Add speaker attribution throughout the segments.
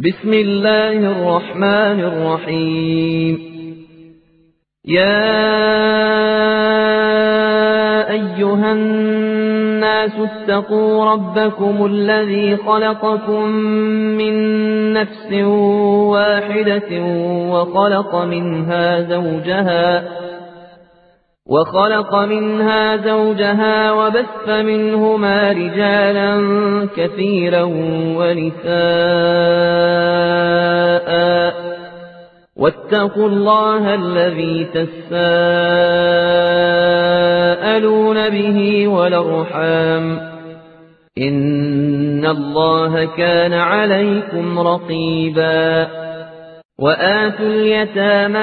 Speaker 1: بسم الله الرحمن الرحيم. يا أيها الناس اتقوا ربكم الذي خلقكم من نفس واحدة وخلق منها زوجها وخلق منها زوجها وبث منهما رجالا كثيرا ونساء. واتقوا الله الذي تساءلون به والأرحام. إن الله كان عليكم رقيبا. وآتوا اليتامى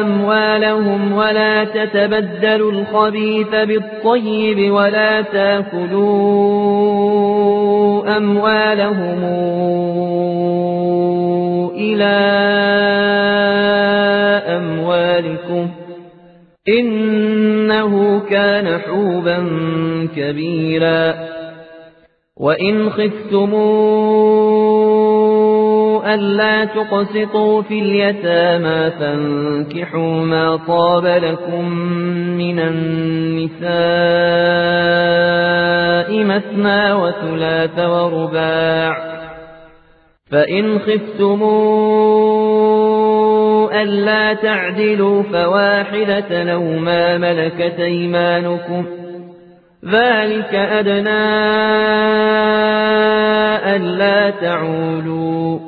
Speaker 1: أموالهم ولا تتبدلوا الخبيث بالطيب ولا تأكلوا أموالهم إلى أموالكم إنه كان حوبا كبيرا. وإن خفتموا ألا تقسطوا في اليتامى فانكحوا ما طاب لكم من النساء مثنى وثلاث ورباع فإن خفتموا ألا تعدلوا فواحدة لو ما ملكت أيمانكم ذلك أدنى ألا تعولوا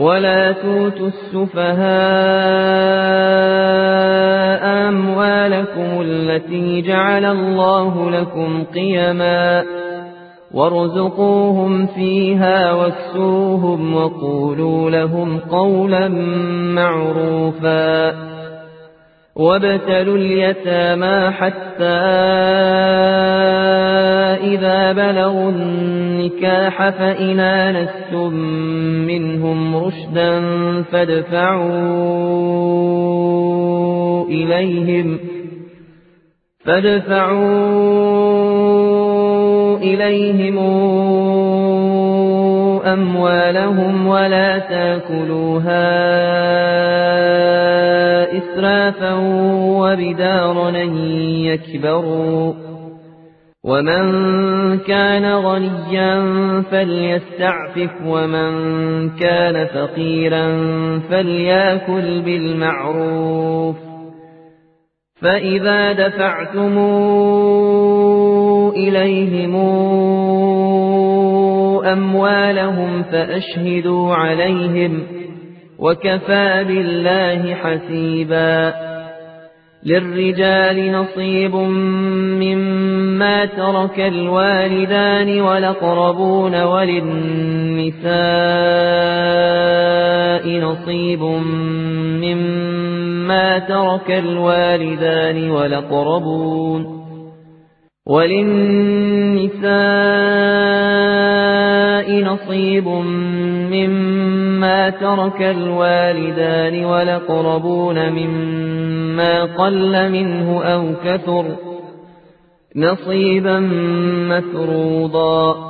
Speaker 1: ولا توتوا السفهاء أموالكم التي جعل الله لكم قيما وارزقوهم فيها واكسوهم وقولوا لهم قولا معروفا وابتلوا اليتامى حتى إذا بلغوا النكاح فإن آنستم منهم رشدا فادفعوا إليهم فادفعوا إليهم أموالهم ولا تاكلوها إسرافا وبدارا يكبروا. ومن كان غنيا فليستعفف ومن كان فقيرا فليأكل بالمعروف. فإذا دفعتم إليهم أموالهم فأشهدوا عليهم. وكفى بالله حسيبا. للرجال نصيب مما ترك الوالدان والأقربون وللنساء نصيب مما ترك الوالدان والأقربون وللنساء نصيب مما ترك الوالدان والأقربون مما قل منه أو كثر نصيبا مفروضا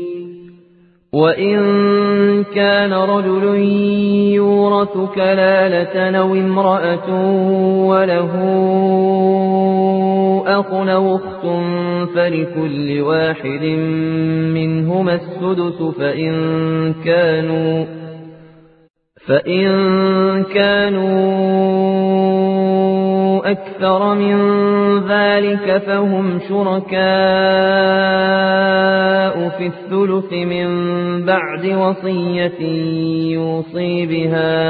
Speaker 1: وإن كان رجل يورث كلالة أو امرأة وله أخ أو أخت فلكل واحد منهما السدس فإن كانوا فإن كانوا أكثر من ذلك فهم شركاء في الثلث من بعد وصية يوصي بها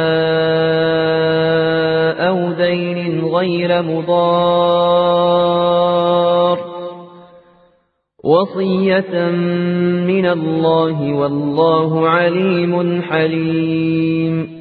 Speaker 1: أو دين غير مضار. وصية من الله والله عليم حليم.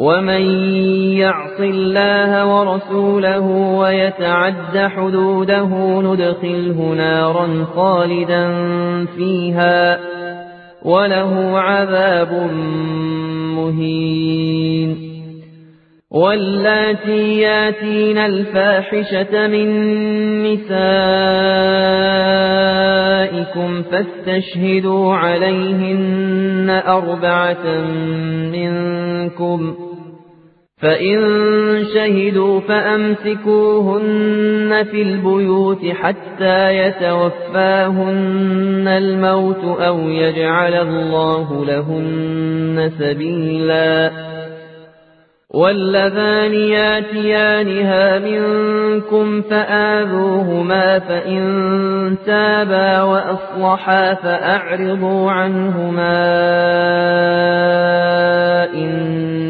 Speaker 1: ومن يعص الله ورسوله ويتعد حدوده ندخله نارا خالدا فيها وله عذاب مهين واللاتي ياتين الفاحشة من نسائكم فاستشهدوا عليهن أربعة منكم فإن شهدوا فأمسكوهن في البيوت حتى يتوفاهن الموت أو يجعل الله لهن سبيلاً واللذان ياتيانها منكم فآذوهما فإن تابا وأصلحا فأعرضوا عنهما إن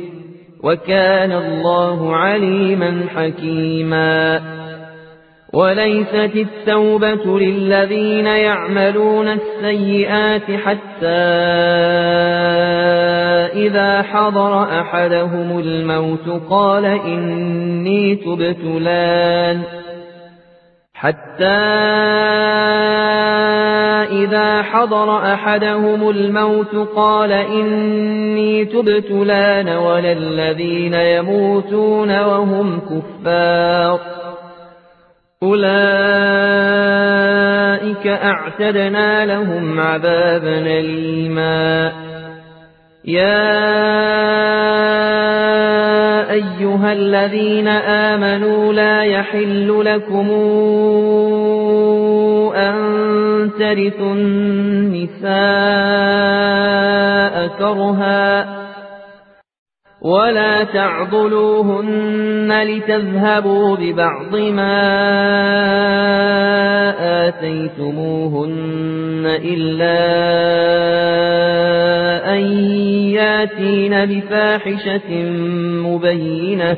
Speaker 1: وكان الله عليما حكيما. وليست التوبة للذين يعملون السيئات حتى إذا حضر أحدهم الموت قال إني تبت لأن. حتى إذا حضر أحدهم الموت قال إني تبت لأن ولا الذين يموتون وهم كفار أولئك أعتدنا لهم عذابا ليما يا أيها الذين آمنوا لا يحل لكم أن ترثوا النساء كرها ولا تعضلوهن لتذهبوا ببعض ما آتيتموهن إلا أن ياتين بفاحشة مبينة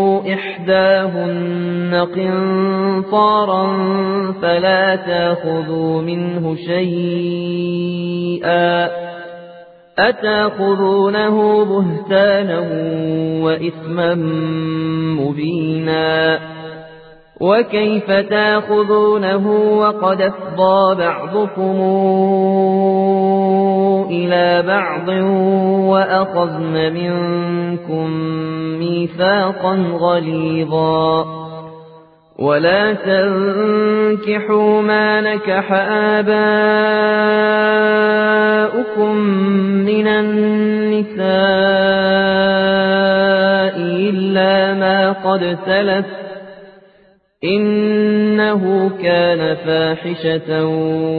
Speaker 1: إحداهن قنطارا فلا تأخذوا منه شيئا أتأخذونه بهتانا وإثما مبينا وكيف تاخذونه وقد أفضى بعضكم إلى بعض وأخذن منكم ميثاقا غليظا. ولا تنكحوا ما نكح آباؤكم من النساء إلا ما قد سلف إنه كان فاحشة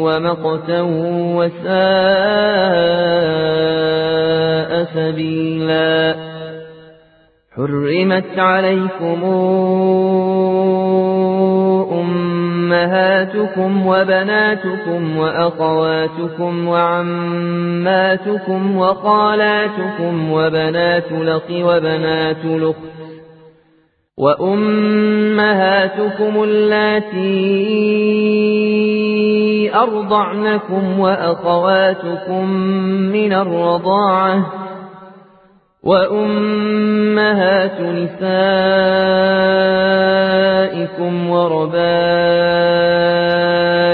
Speaker 1: ومقتا وساء سبيلا. حرمت عليكم أمهاتكم وبناتكم وأخواتكم وعماتكم وخالاتكم وبنات لق وبنات لخ وأمهاتكم اللاتي أرضعنكم وأخواتكم من الرضاعة وأمهات نسائكم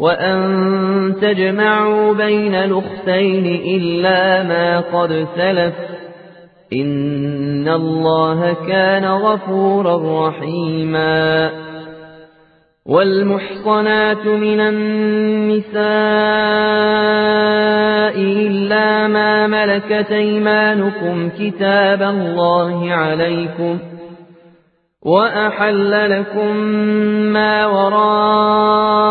Speaker 1: وأن تجمعوا بين الأختين إلا ما قد سلف إن الله كان غفورا رحيما والمحصنات من النساء إلا ما ملكت ايمانكم كتاب الله عليكم وأحل لكم ما وراء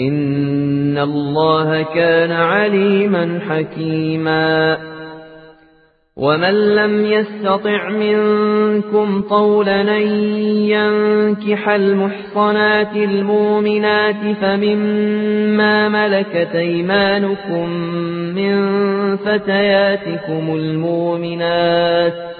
Speaker 1: إن الله كان عليما حكيما ومن لم يستطع منكم طولا ينكح المحصنات المؤمنات فمما ملكت ايمانكم من فتياتكم المؤمنات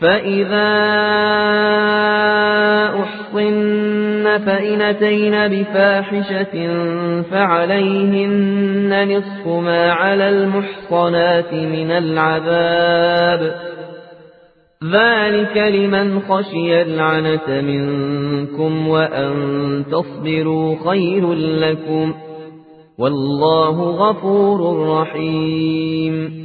Speaker 1: فإذا أحصن فإن أتين بفاحشة فعليهن نصف ما على المحصنات من العذاب ذلك لمن خشي العنة منكم وأن تصبروا خير لكم والله غفور رحيم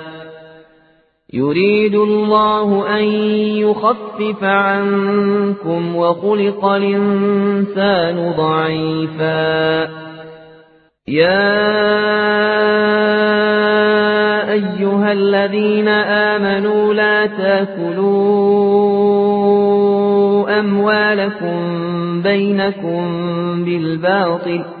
Speaker 1: يريد الله أن يخفف عنكم وخلق الإنسان ضعيفا. يا أيها الذين آمنوا لا تأكلوا أموالكم بينكم بالباطل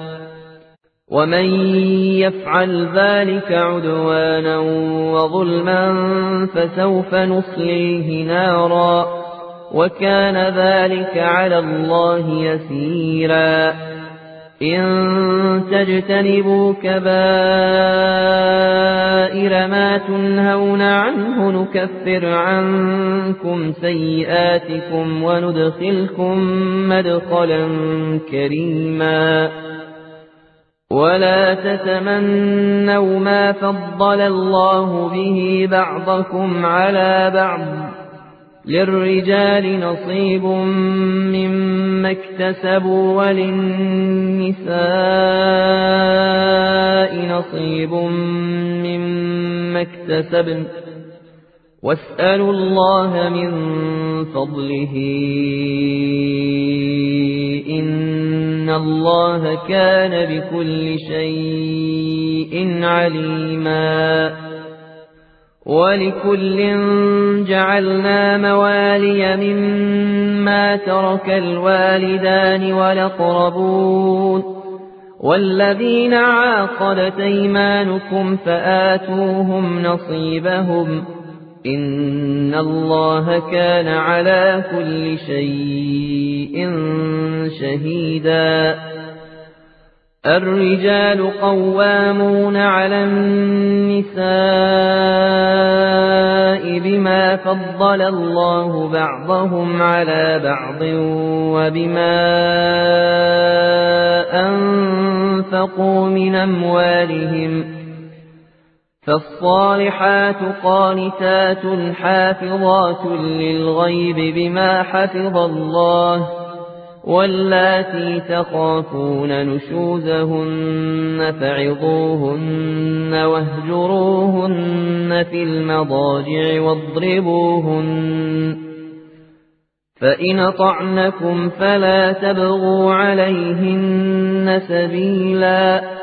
Speaker 1: ومن يفعل ذلك عدوانا وظلما فسوف نصليه نارا وكان ذلك على الله يسيرا إن تجتنبوا كبائر ما تنهون عنه نكفر عنكم سيئاتكم وندخلكم مدخلا كريما ولا تتمنوا ما فضل الله به بعضكم على بعض للرجال نصيب مما اكتسبوا وللنساء نصيب مما اكتسبن واسألوا الله من فضله إن الله كان بكل شيء عليما ولكل جعلنا موالي مما ترك الوالدان والأقربون والذين عاقدت ايمانكم فآتوهم نصيبهم إن الله كان على كل شيء شهيدا الرجال قوامون على النساء بما فضل الله بعضهم على بعض وبما أنفقوا من أموالهم فالصالحات قانتات حافظات للغيب بما حفظ الله واللاتي تخافون نشوزهن فعظوهن واهجروهن في المضاجع واضربوهن فإن طعنكم فلا تبغوا عليهن سبيلا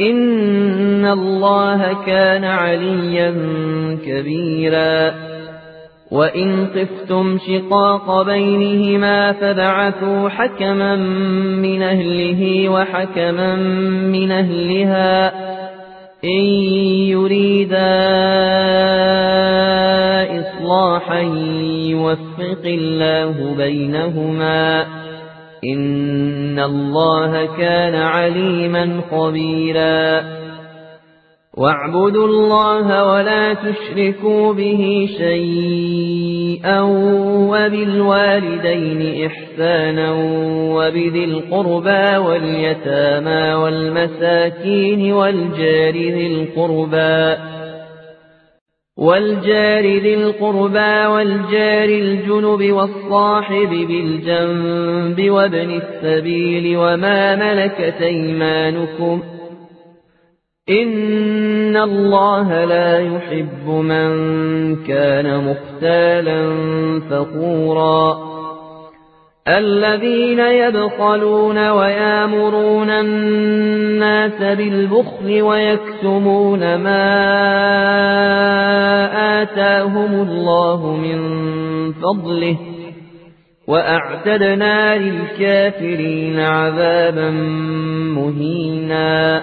Speaker 1: إن الله كان عليا كبيرا. وإن خفتم شقاق بينهما فبعثوا حكما من أهله وحكما من أهلها. إن يريدا إصلاحا يوفق الله بينهما. إن الله كان عليما خبيرا واعبدوا الله ولا تشركوا به شيئا وبالوالدين إحسانا وبذي القربى واليتامى والمساكين والجار ذي القربى والجار ذي القربى والجار الجنب والصاحب بالجنب وابن السبيل وما ملكت أيمانكم إن الله لا يحب من كان مختالا فخورا الذين يبخلون ويامرون الناس بالبخل ويكتمون ما آتاهم الله من فضله وأعتدنا للكافرين عذابا مهينا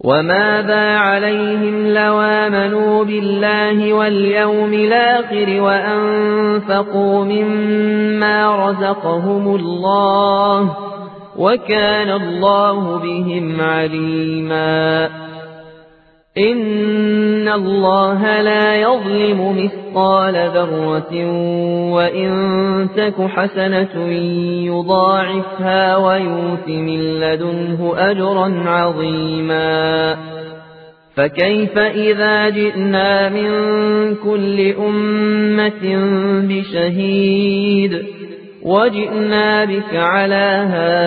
Speaker 1: وماذا عليهم لو آمنوا بالله واليوم الآخر وأنفقوا مما رزقهم الله وكان الله بهم عليما إن الله لا يظلم مثقال ذرة وإن تك حسنة يضاعفها ويوت من لدنه أجرا عظيما فكيف إذا جئنا من كل أمة بشهيد وجئنا بك على هؤلاء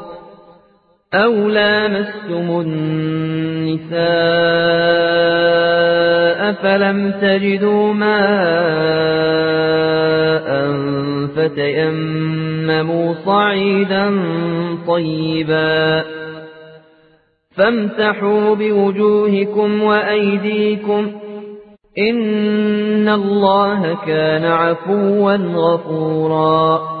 Speaker 1: أو لامستم النساء فلم تجدوا ماء فتيمموا صعيدا طيبا فامسحوا بوجوهكم وأيديكم إن الله كان عفوا غفورا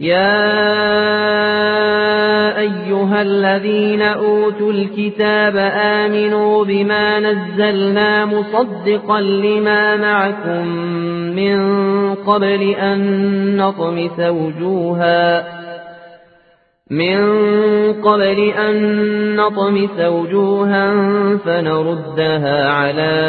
Speaker 1: يا أيها الذين أوتوا الكتاب آمنوا بما نزلنا مصدقا لما معكم من قبل أن نطمس وجوها من قبل أن نطمس وجوها فنردها على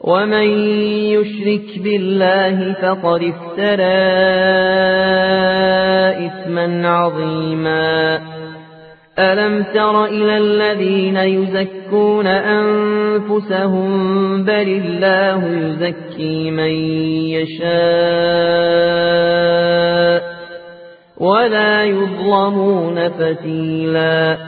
Speaker 1: ومن يشرك بالله فقد افترى إثما عظيما ألم تر إلى الذين يزكون أنفسهم بل الله يزكي من يشاء ولا يظلمون فتيلا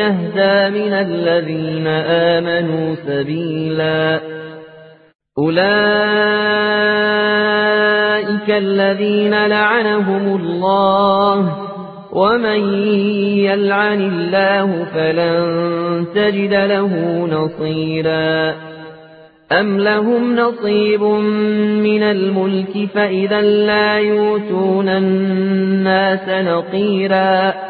Speaker 1: يهدى من الذين آمنوا سبيلا. أولئك الذين لعنهم الله ومن يلعن الله فلن تجد له نصيرا. أم لهم نصيب من الملك فإذا لا يوتون الناس نقيرا.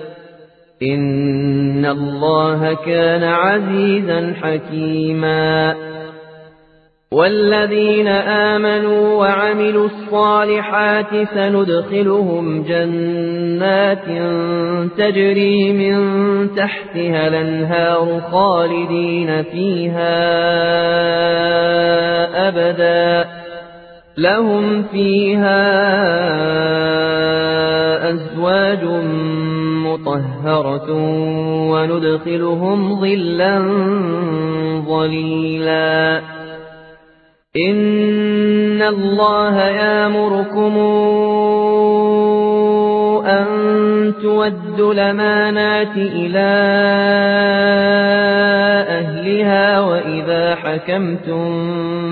Speaker 1: إن الله كان عزيزا حكيما والذين آمنوا وعملوا الصالحات سندخلهم جنات تجري من تحتها الانهار خالدين فيها أبدا لهم فيها أزواج مطهرة وندخلهم ظلا ظليلا. إن الله يأمركم أن تودوا الأمانات إلى أهلها وإذا حكمتم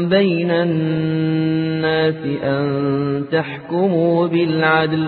Speaker 1: بين الناس أن تحكموا بالعدل.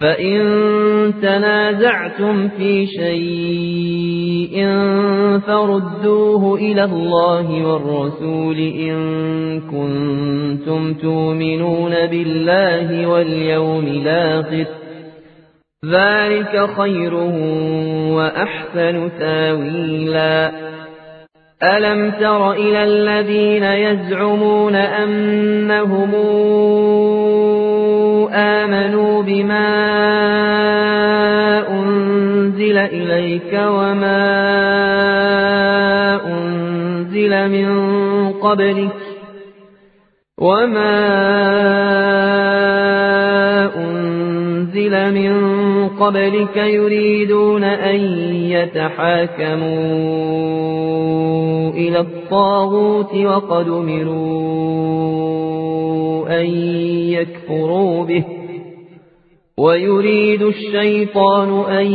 Speaker 1: فإن تنازعتم في شيء فردوه إلى الله والرسول إن كنتم تؤمنون بالله واليوم الآخر ذلك خير وأحسن تاويلا ألم تر إلى الذين يزعمون أنهم آمنوا بما أنزل إليك وما أنزل من قبلك وما أنزل من قبلك يريدون أن يتحاكموا إلى الطاغوت وقد أمروا أن يكفروا به ويريد الشيطان أن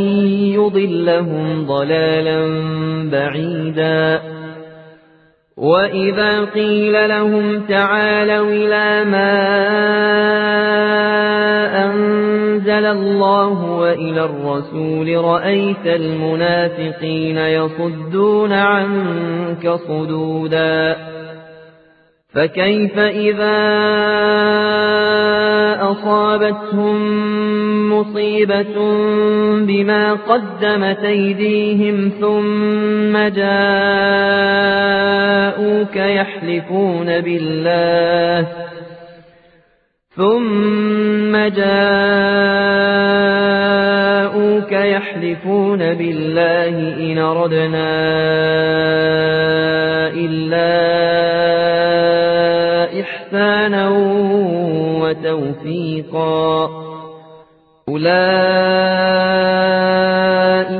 Speaker 1: يضلهم ضلالا بعيدا وإذا قيل لهم تعالوا إلى ما أنزل الله وإلى الرسول رأيت المنافقين يصدون عنك صدودا. فكيف إذا أصابتهم مصيبة بما قدمت أيديهم ثم جاءوك يحلفون بالله ثم جاءوك يحلفون بالله إن ردنا إلا إحسانا وتوفيقا أولئك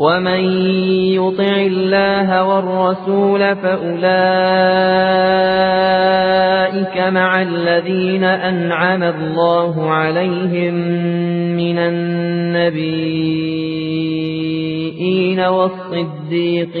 Speaker 1: ومن يطع الله والرسول فأولئك مع الذين أنعم الله عليهم من النبيين والصديقين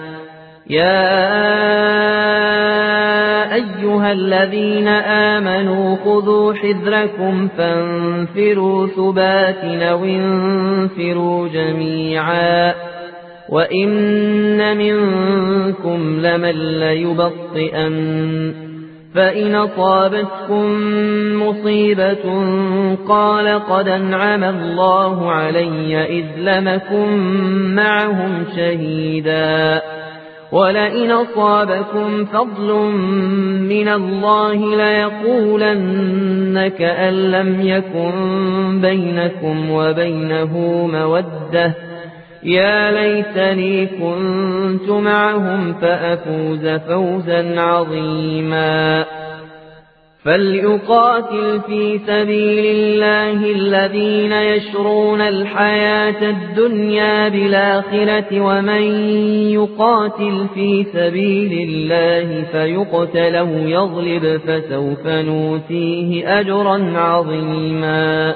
Speaker 1: يا أيها الذين آمنوا خذوا حذركم فانفروا ثبات أو انفروا جميعا وإن منكم لمن ليبطئن فإن أصابتكم مصيبة قال قد انعم الله علي إذ لمكم معهم شهيدا ولئن أصابكم فضل من الله ليقولن كأن لم يكن بينكم وبينه مودة. يا ليتني كنت معهم فأفوز فوزا عظيما. فليقاتل في سبيل الله الذين يشرون الحياة الدنيا بالآخرة ومن يقاتل في سبيل الله فيقتل أو يغلب فسوف نوتيه أجرا عظيما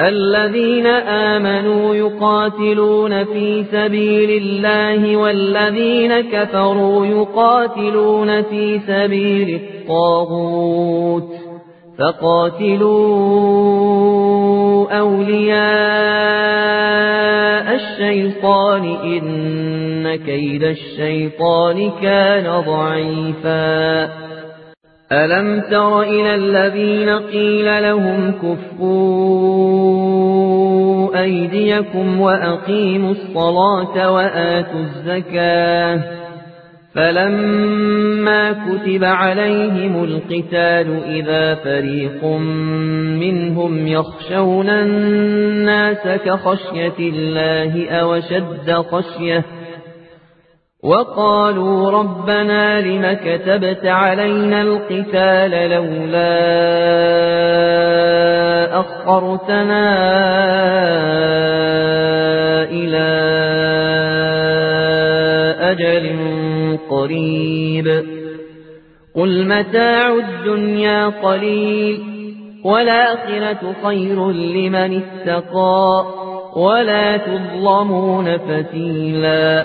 Speaker 1: الذين آمنوا يقاتلون في سبيل الله والذين كفروا يقاتلون في سبيل الطاغوت فقاتلوا أولياء الشيطان إن كيد الشيطان كان ضعيفا. ألم تر إلى الذين قيل لهم كفوا أيديكم وأقيموا الصلاة وآتوا الزكاة فلما كتب عليهم القتال إذا فريق منهم يخشون الناس كخشية الله أوشد خشية وقالوا ربنا لم كتبت علينا القتال لولا أخرتنا إلى أجل قريب قل متاع الدنيا قليل والآخرة خير لمن اتقى ولا تظلمون فتيلا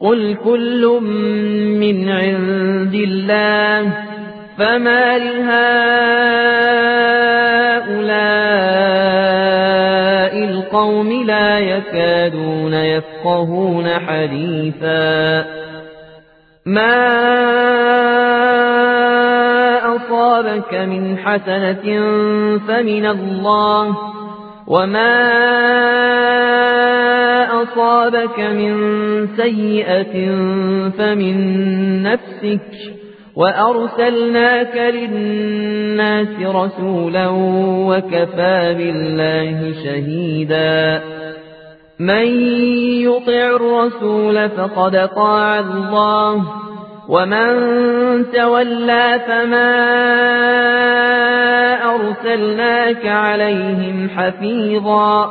Speaker 1: قل كل من عند الله فما لهؤلاء القوم لا يكادون يفقهون حديثا ما أصابك من حسنة فمن الله وما أصابك من سيئة فمن نفسك وأرسلناك للناس رسولا وكفى بالله شهيدا. من يطع الرسول فقد طاع الله ومن تولى فما أرسلناك عليهم حفيظا.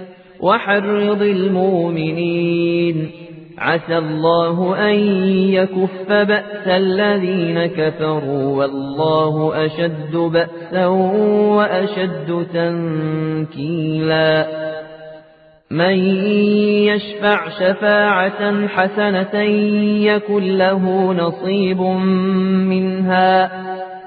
Speaker 1: وحرض المؤمنين. عسى الله أن يكف بأس الذين كفروا والله أشد بأسا وأشد تنكيلا. من يشفع شفاعة حسنة يكن له نصيب منها.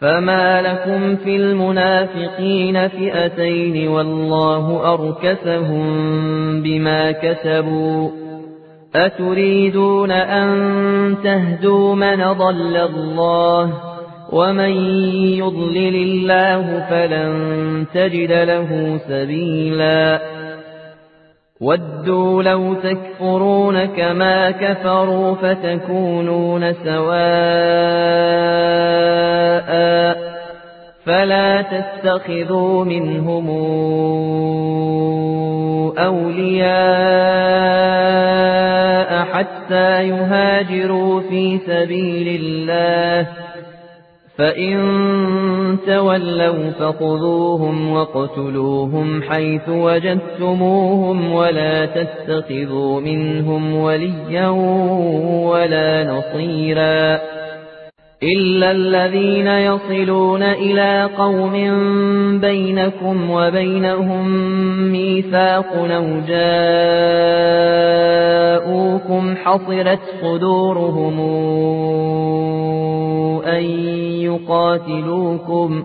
Speaker 1: فما لكم في المنافقين فئتين والله أركسهم بما كسبوا أتريدون أن تهدوا من ضل الله ومن يضلل الله فلن تجد له سبيلا ودوا لو تكفرون كما كفروا فتكونون سواء فلا تتخذوا منهم أولياء حتى يهاجروا في سبيل الله فإن تولوا فخذوهم وَاقْتُلُوهُمْ حيث وجدتموهم ولا تتخذوا منهم وليا ولا نصيرا إلا الذين يصلون إلى قوم بينكم وبينهم ميثاق أو جاءوكم حصرت صدورهم أن يقاتلوكم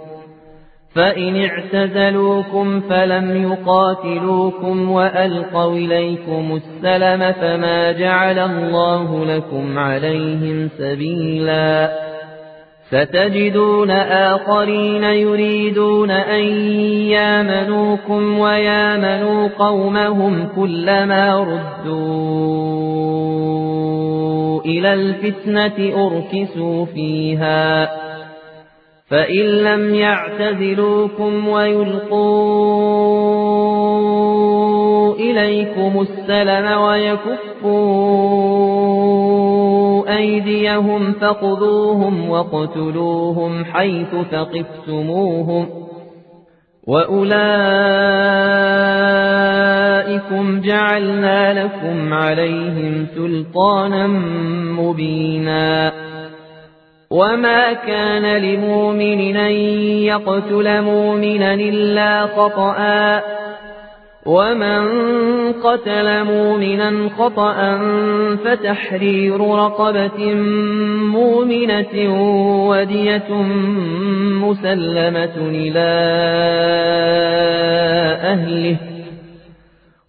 Speaker 1: فإن اعتزلوكم فلم يقاتلوكم وألقوا إليكم السلم فما جعل الله لكم عليهم سبيلا ستجدون آخرين يريدون أن يامنوكم ويامنوا قومهم كلما ردوا إلى الفتنة أركسوا فيها فإن لم يعتزلوكم ويلقوا إليكم السلم ويكفوا أيديهم فخذوهم واقتلوهم حيث ثقفتموهم وأولئكم جعلنا لكم عليهم سلطانا مبينا وما كان لمؤمن أن يقتل مؤمنا إلا خطأ ومن قتل مؤمنا خطأ فتحرير رقبة مؤمنة ودية مسلمة إلى أهله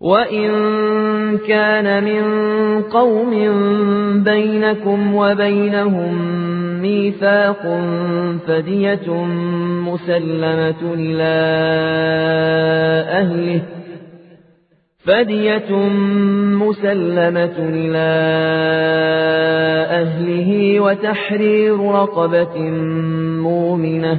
Speaker 1: وإن كان من قوم بينكم وبينهم ميثاق فدية مسلمة إلى أهله فدية مسلمة إلى أهله وتحرير رقبة مؤمنة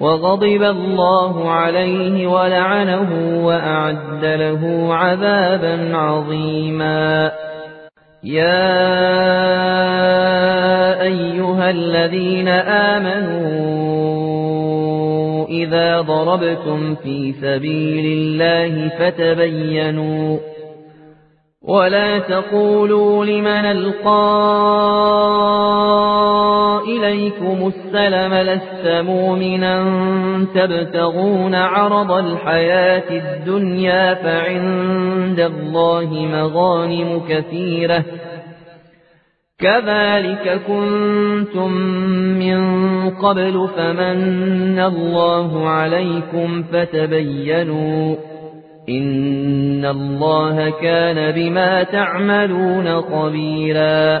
Speaker 1: وغضب الله عليه ولعنه وأعد له عذابا عظيما. يا أيها الذين آمنوا إذا ضربتم في سبيل الله فتبينوا ولا تقولوا لمن ألقى إليكم السلم لست مؤمنا. تبتغون عرض الحياة الدنيا فعند الله مغانم كثيرة. كذلك كنتم من قبل فمن الله عليكم فتبينوا إن الله كان بما تعملون خبيرا.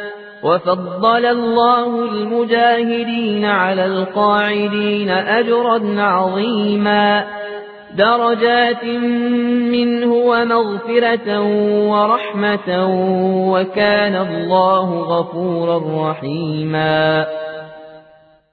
Speaker 1: وفضل الله المجاهدين على القاعدين أجرا عظيما. درجات منه ومغفرة ورحمة وكان الله غفورا رحيما.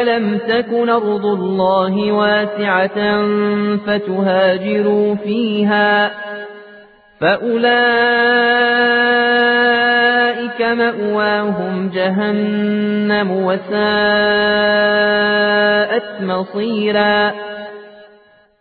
Speaker 1: ألم تكن أرض الله واسعة فتهاجروا فيها فأولئك مأواهم جهنم وساءت مصيراً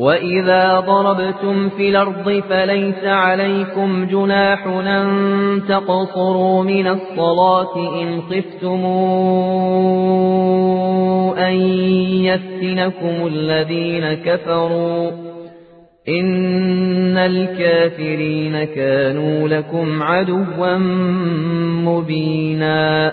Speaker 1: وإذا ضربتم في الأرض فليس عليكم جناح أن تقصروا من الصلاة إن خفتم أن يفتنكم الذين كفروا إن الكافرين كانوا لكم عدوا مبينا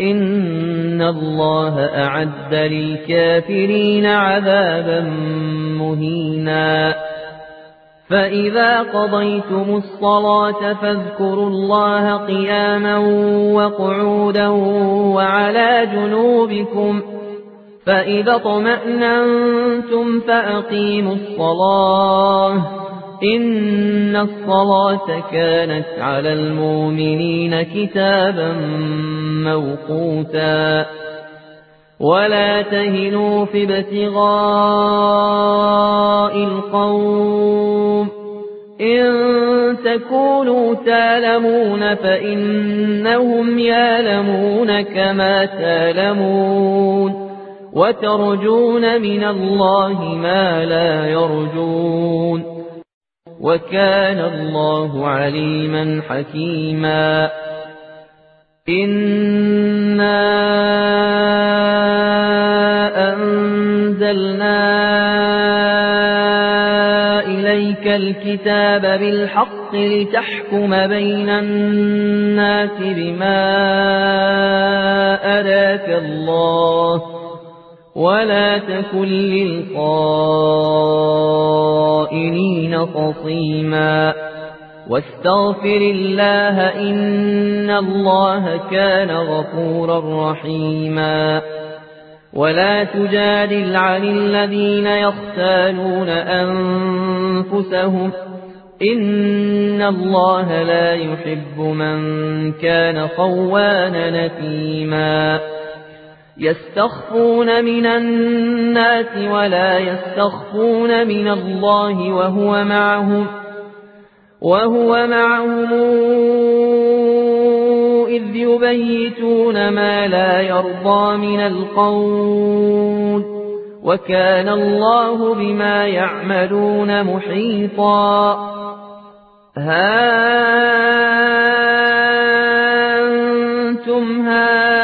Speaker 1: إن الله أعد للكافرين عذابا مهينا. فإذا قضيتم الصلاة فاذكروا الله قياما وقعودا وعلى جنوبكم فإذا طمأننتم فأقيموا الصلاة إن الصلاة كانت على المؤمنين كتابا موقوتا ولا تهنوا في ابتغاء القوم إن تكونوا تالمون فإنهم يالمون كما تالمون وترجون من الله ما لا يرجون وكان الله عليما حكيما إنا أنزلنا إليك الكتاب بالحق لتحكم بين الناس بما أراك الله ولا تكن للخائنين خصيما واستغفر الله إن الله كان غفورا رحيما. ولا تجادل عن الذين يختالون أنفسهم. إن الله لا يحب من كان خوانا نثيما يستخفون من الناس ولا يستخفون من الله وهو معهم. وهو معهم إذ يبيتون ما لا يرضى من القول وكان الله بما يعملون محيطا ها أنتم هؤلاء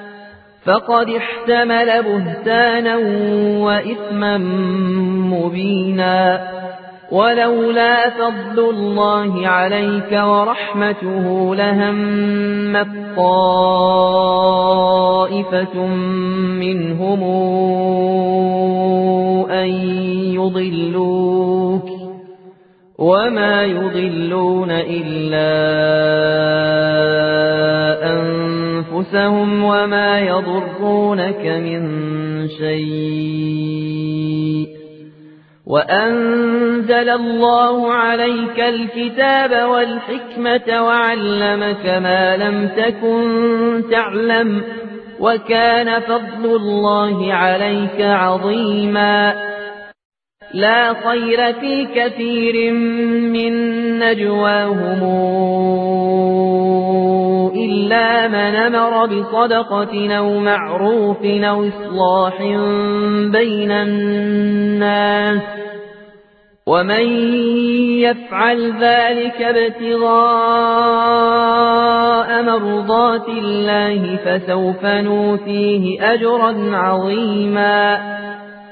Speaker 1: فقد احتمل بهتانا وإثما مبينا ولولا فضل الله عليك ورحمته لهم طائفة منهم أن يضلوك وما يضلون إلا أنفسهم وما يضرونك من شيء. وأنزل الله عليك الكتاب والحكمة وعلمك ما لم تكن تعلم وكان فضل الله عليك عظيما. لا خير في كثير من نجواهم إلا من أمر بصدقة أو معروف أو إصلاح بين الناس ومن يفعل ذلك ابتغاء مرضات الله فسوف نوتيه أجرا عظيما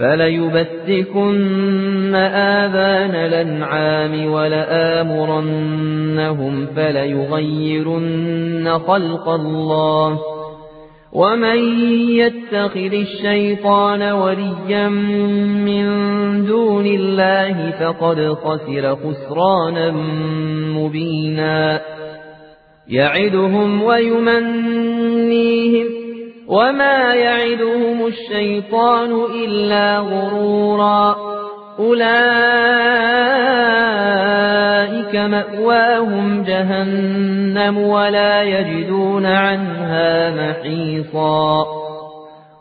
Speaker 1: فليبتكن آذان الأنعام ولآمرنهم فليغيرن خلق الله ومن يتخذ الشيطان وليا من دون الله فقد خسر خسرانا مبينا يعدهم ويمنيهم وما يعدهم الشيطان إلا غرورا أولئك مأواهم جهنم ولا يجدون عنها محيصا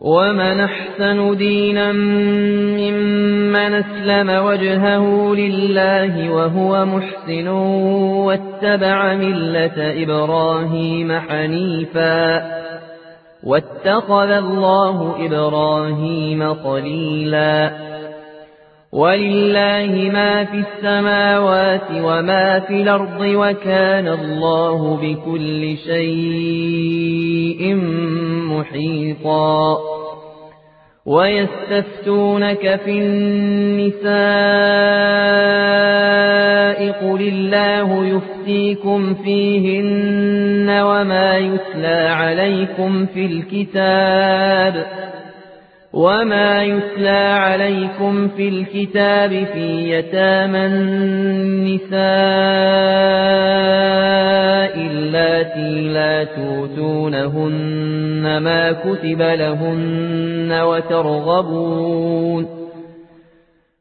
Speaker 1: ومن أحسن دينا ممن أسلم وجهه لله وهو محسن واتبع ملة إبراهيم حنيفا واتخذ الله إبراهيم خليلا ولله ما في السماوات وما في الأرض وكان الله بكل شيء محيطا. ويستفتونك في النساء قل الله يفتيكم فيهن وما يتلى عليكم في الكتاب وما يتلى عليكم في الكتاب في يتامى النساء اللاتي لا توتونهن ما كتب لهن وترغبون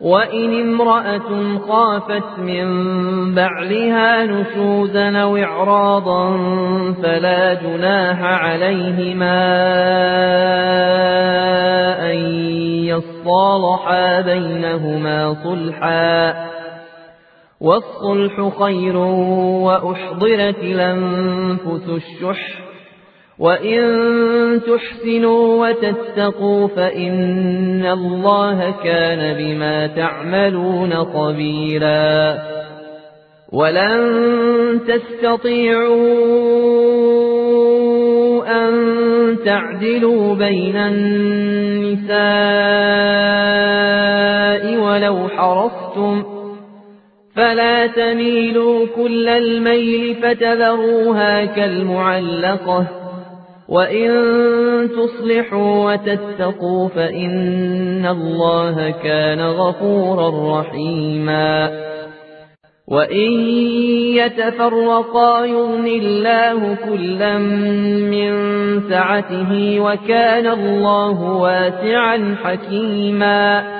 Speaker 1: وإن امرأة خافت من بعلها نشوزا أو إعراضا فلا جناح عليهما أن يصالحا بينهما صلحا والصلح خير وأحضرت الأنفس الشح وإن تحسنوا وتتقوا فإن الله كان بما تعملون خبيرا ولن تستطيعوا أن تعدلوا بين النساء ولو حرصتم فلا تميلوا كل الميل فتذروها كالمعلقة وإن تصلحوا وتتقوا فإن الله كان غفورا رحيما وإن يتفرقا يغن الله كلا من سعته وكان الله واسعا حكيما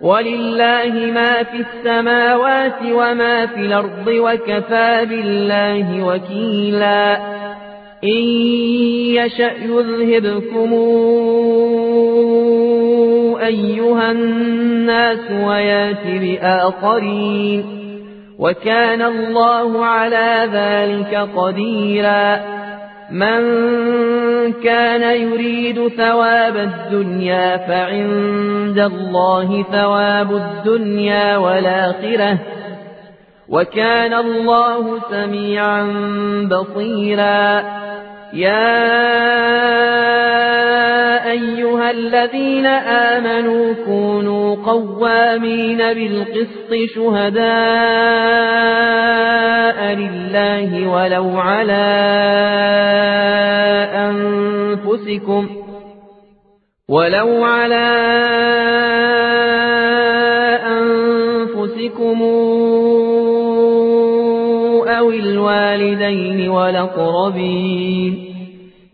Speaker 1: ولله ما في السماوات وما في الأرض وكفى بالله وكيلا. إن يشأ يذهبكم أيها الناس ويأت بآخرين. وكان الله على ذلك قديرا. من كان يريد ثواب الدنيا فعند الله ثواب الدنيا والآخرة. وكان الله سميعا بصيرا. يا أيها الذين آمنوا كونوا قوامين بالقسط شهداء لله ولو على أنفسكم ولو على أنفسكم أو الوالدين والأقربين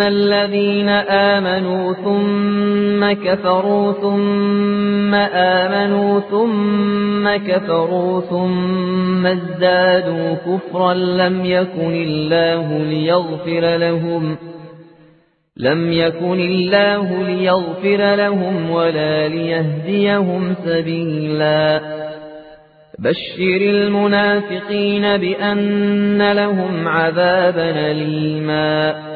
Speaker 1: الذين آمنوا ثم كفروا ثم آمنوا ثم كفروا ثم ازدادوا كفرا لم يكن الله ليغفر لهم لم يكن الله ليغفر لهم ولا ليهديهم سبيلا بشر المنافقين بأن لهم عذابا ليما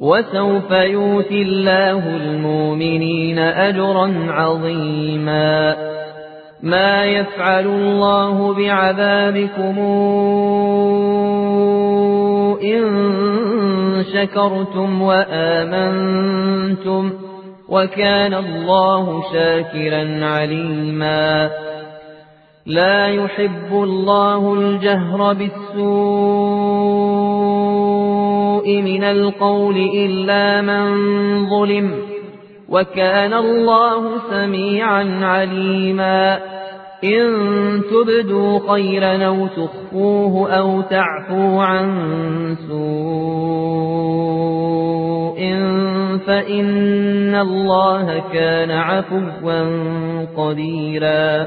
Speaker 1: وسوف يؤتي الله المؤمنين أجرا عظيما. ما يفعل الله بعذابكم إن شكرتم وآمنتم وكان الله شاكرا عليما. لا يحب الله الجهر بالسوء من القول إلا من ظلم وكان الله سميعا عليما. إن تبدوا خيرا أو تخفوه أو تعفو عن سوء فإن الله كان عفوا قديرا.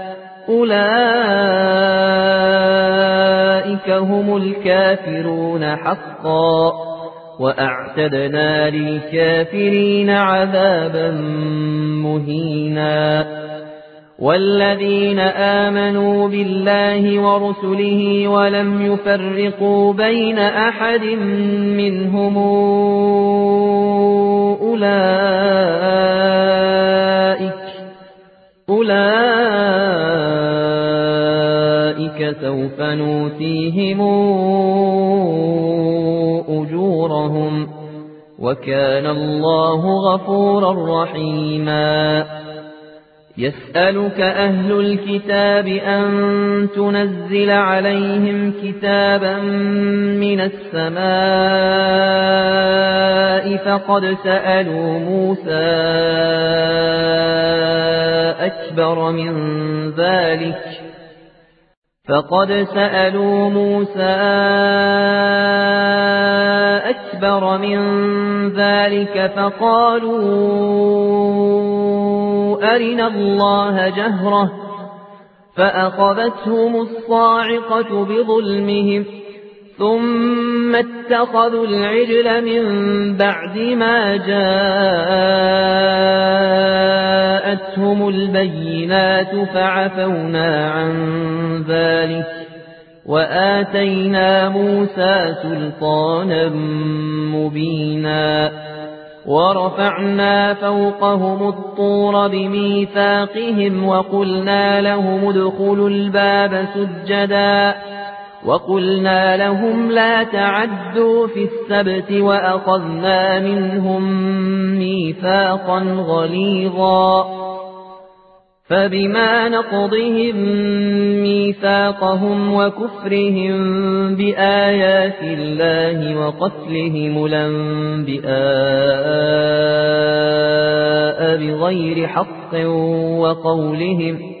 Speaker 1: أولئك هم الكافرون حقا وأعتدنا للكافرين عذابا مهينا والذين آمنوا بالله ورسله ولم يفرقوا بين أحد منهم أولئك أولئك سوف نوتيهم أجورهم وكان الله غفورا رحيما. يسألك أهل الكتاب أن تنزل عليهم كتابا من السماء. فقد سألوا موسى أكبر من ذلك. فقد سألوا موسى أكبر من ذلك فقالوا أرنا الله جهرة فأخذتهم الصاعقة بظلمهم ثم اتخذوا العجل من بعد ما جاءتهم البينات فعفونا عن ذلك وآتينا موسى سلطانا مبينا ورفعنا فوقهم الطور بميثاقهم وقلنا لهم ادخلوا الباب سجدا وقلنا لهم لا تعدوا في السبت وأخذنا منهم ميثاقا غليظا فبما نقضهم ميثاقهم وكفرهم بآيات الله وقتلهم الأنبئاء بغير حق وقولهم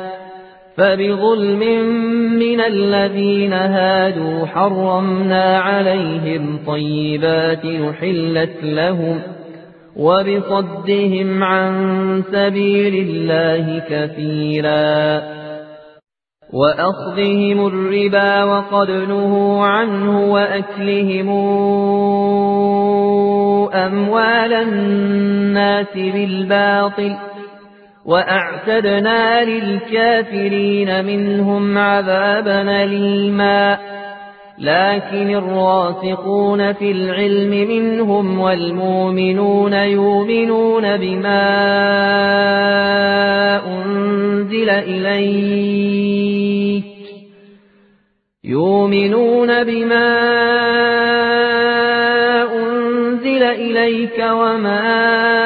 Speaker 1: فبظلم من الذين هادوا حرمنا عليهم طيبات نحلت لهم وبصدهم عن سبيل الله كثيرا وأخذهم الربا وقد نهوا عنه وأكلهم أموال الناس بالباطل وأعتدنا للكافرين منهم عذابا ليما لكن الراسخون في العلم منهم والمؤمنون يؤمنون بما أنزل إليك. يؤمنون بما أنزل إليك وما أنزل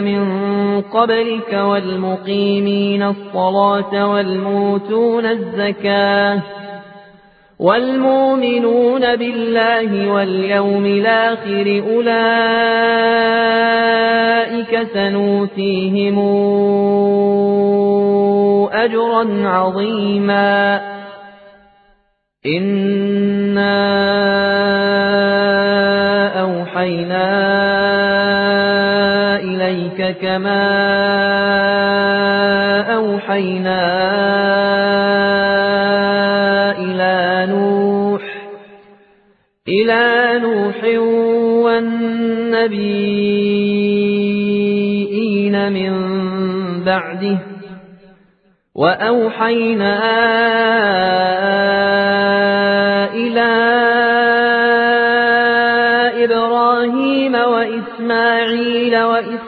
Speaker 1: من قبلك والمقيمين الصلاة والموتون الزكاة والمؤمنون بالله واليوم الآخر أولئك سنوتيهم أجرا عظيما. إنا أوحينا إليك كما أوحينا إلى نوح إلى نوح والنبيين من بعده وأوحينا إلى إبراهيم وإسماعيل وإسماعيل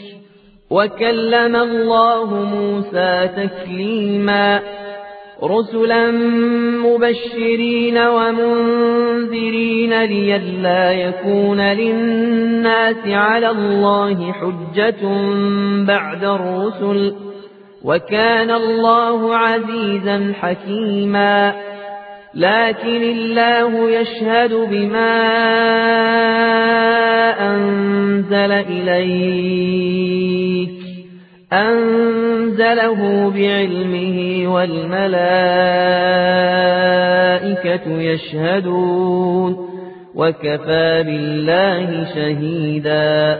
Speaker 1: وكلم الله موسى تكليما رسلا مبشرين ومنذرين لئلا يكون للناس على الله حجة بعد الرسل وكان الله عزيزا حكيما لكن الله يشهد بما أنزل إليك. أنزله بعلمه والملائكة يشهدون. وكفى بالله شهيدا.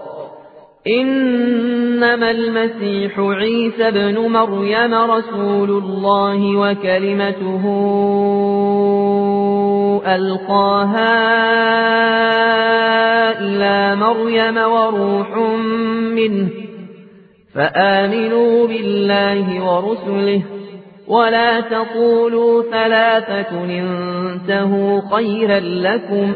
Speaker 1: إنما المسيح عيسى بن مريم رسول الله وكلمته ألقاها إلى مريم وروح منه فآمنوا بالله ورسله ولا تقولوا ثلاثة انتهوا خيرا لكم.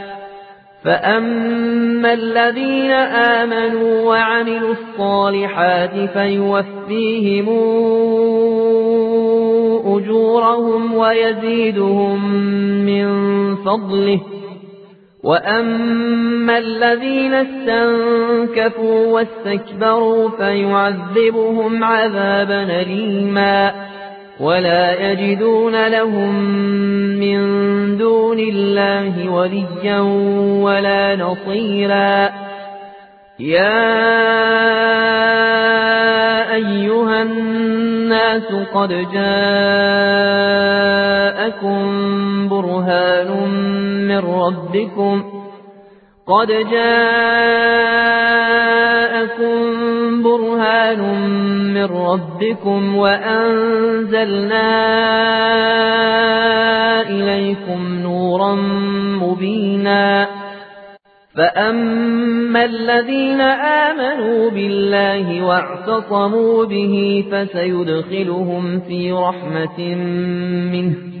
Speaker 1: فأما الذين آمنوا وعملوا الصالحات فيوفيهم أجورهم ويزيدهم من فضله وأما الذين استنكفوا واستكبروا فيعذبهم عذابا أليما ولا يجدون لهم من دون الله وليا ولا نصيرا. يا أيها الناس قد جاءكم برهان من ربكم. قد جاءكم برهان من ربكم وأنزلنا إليكم نورا مبينا فأما الذين آمنوا بالله واعتصموا به فسيدخلهم في رحمة منه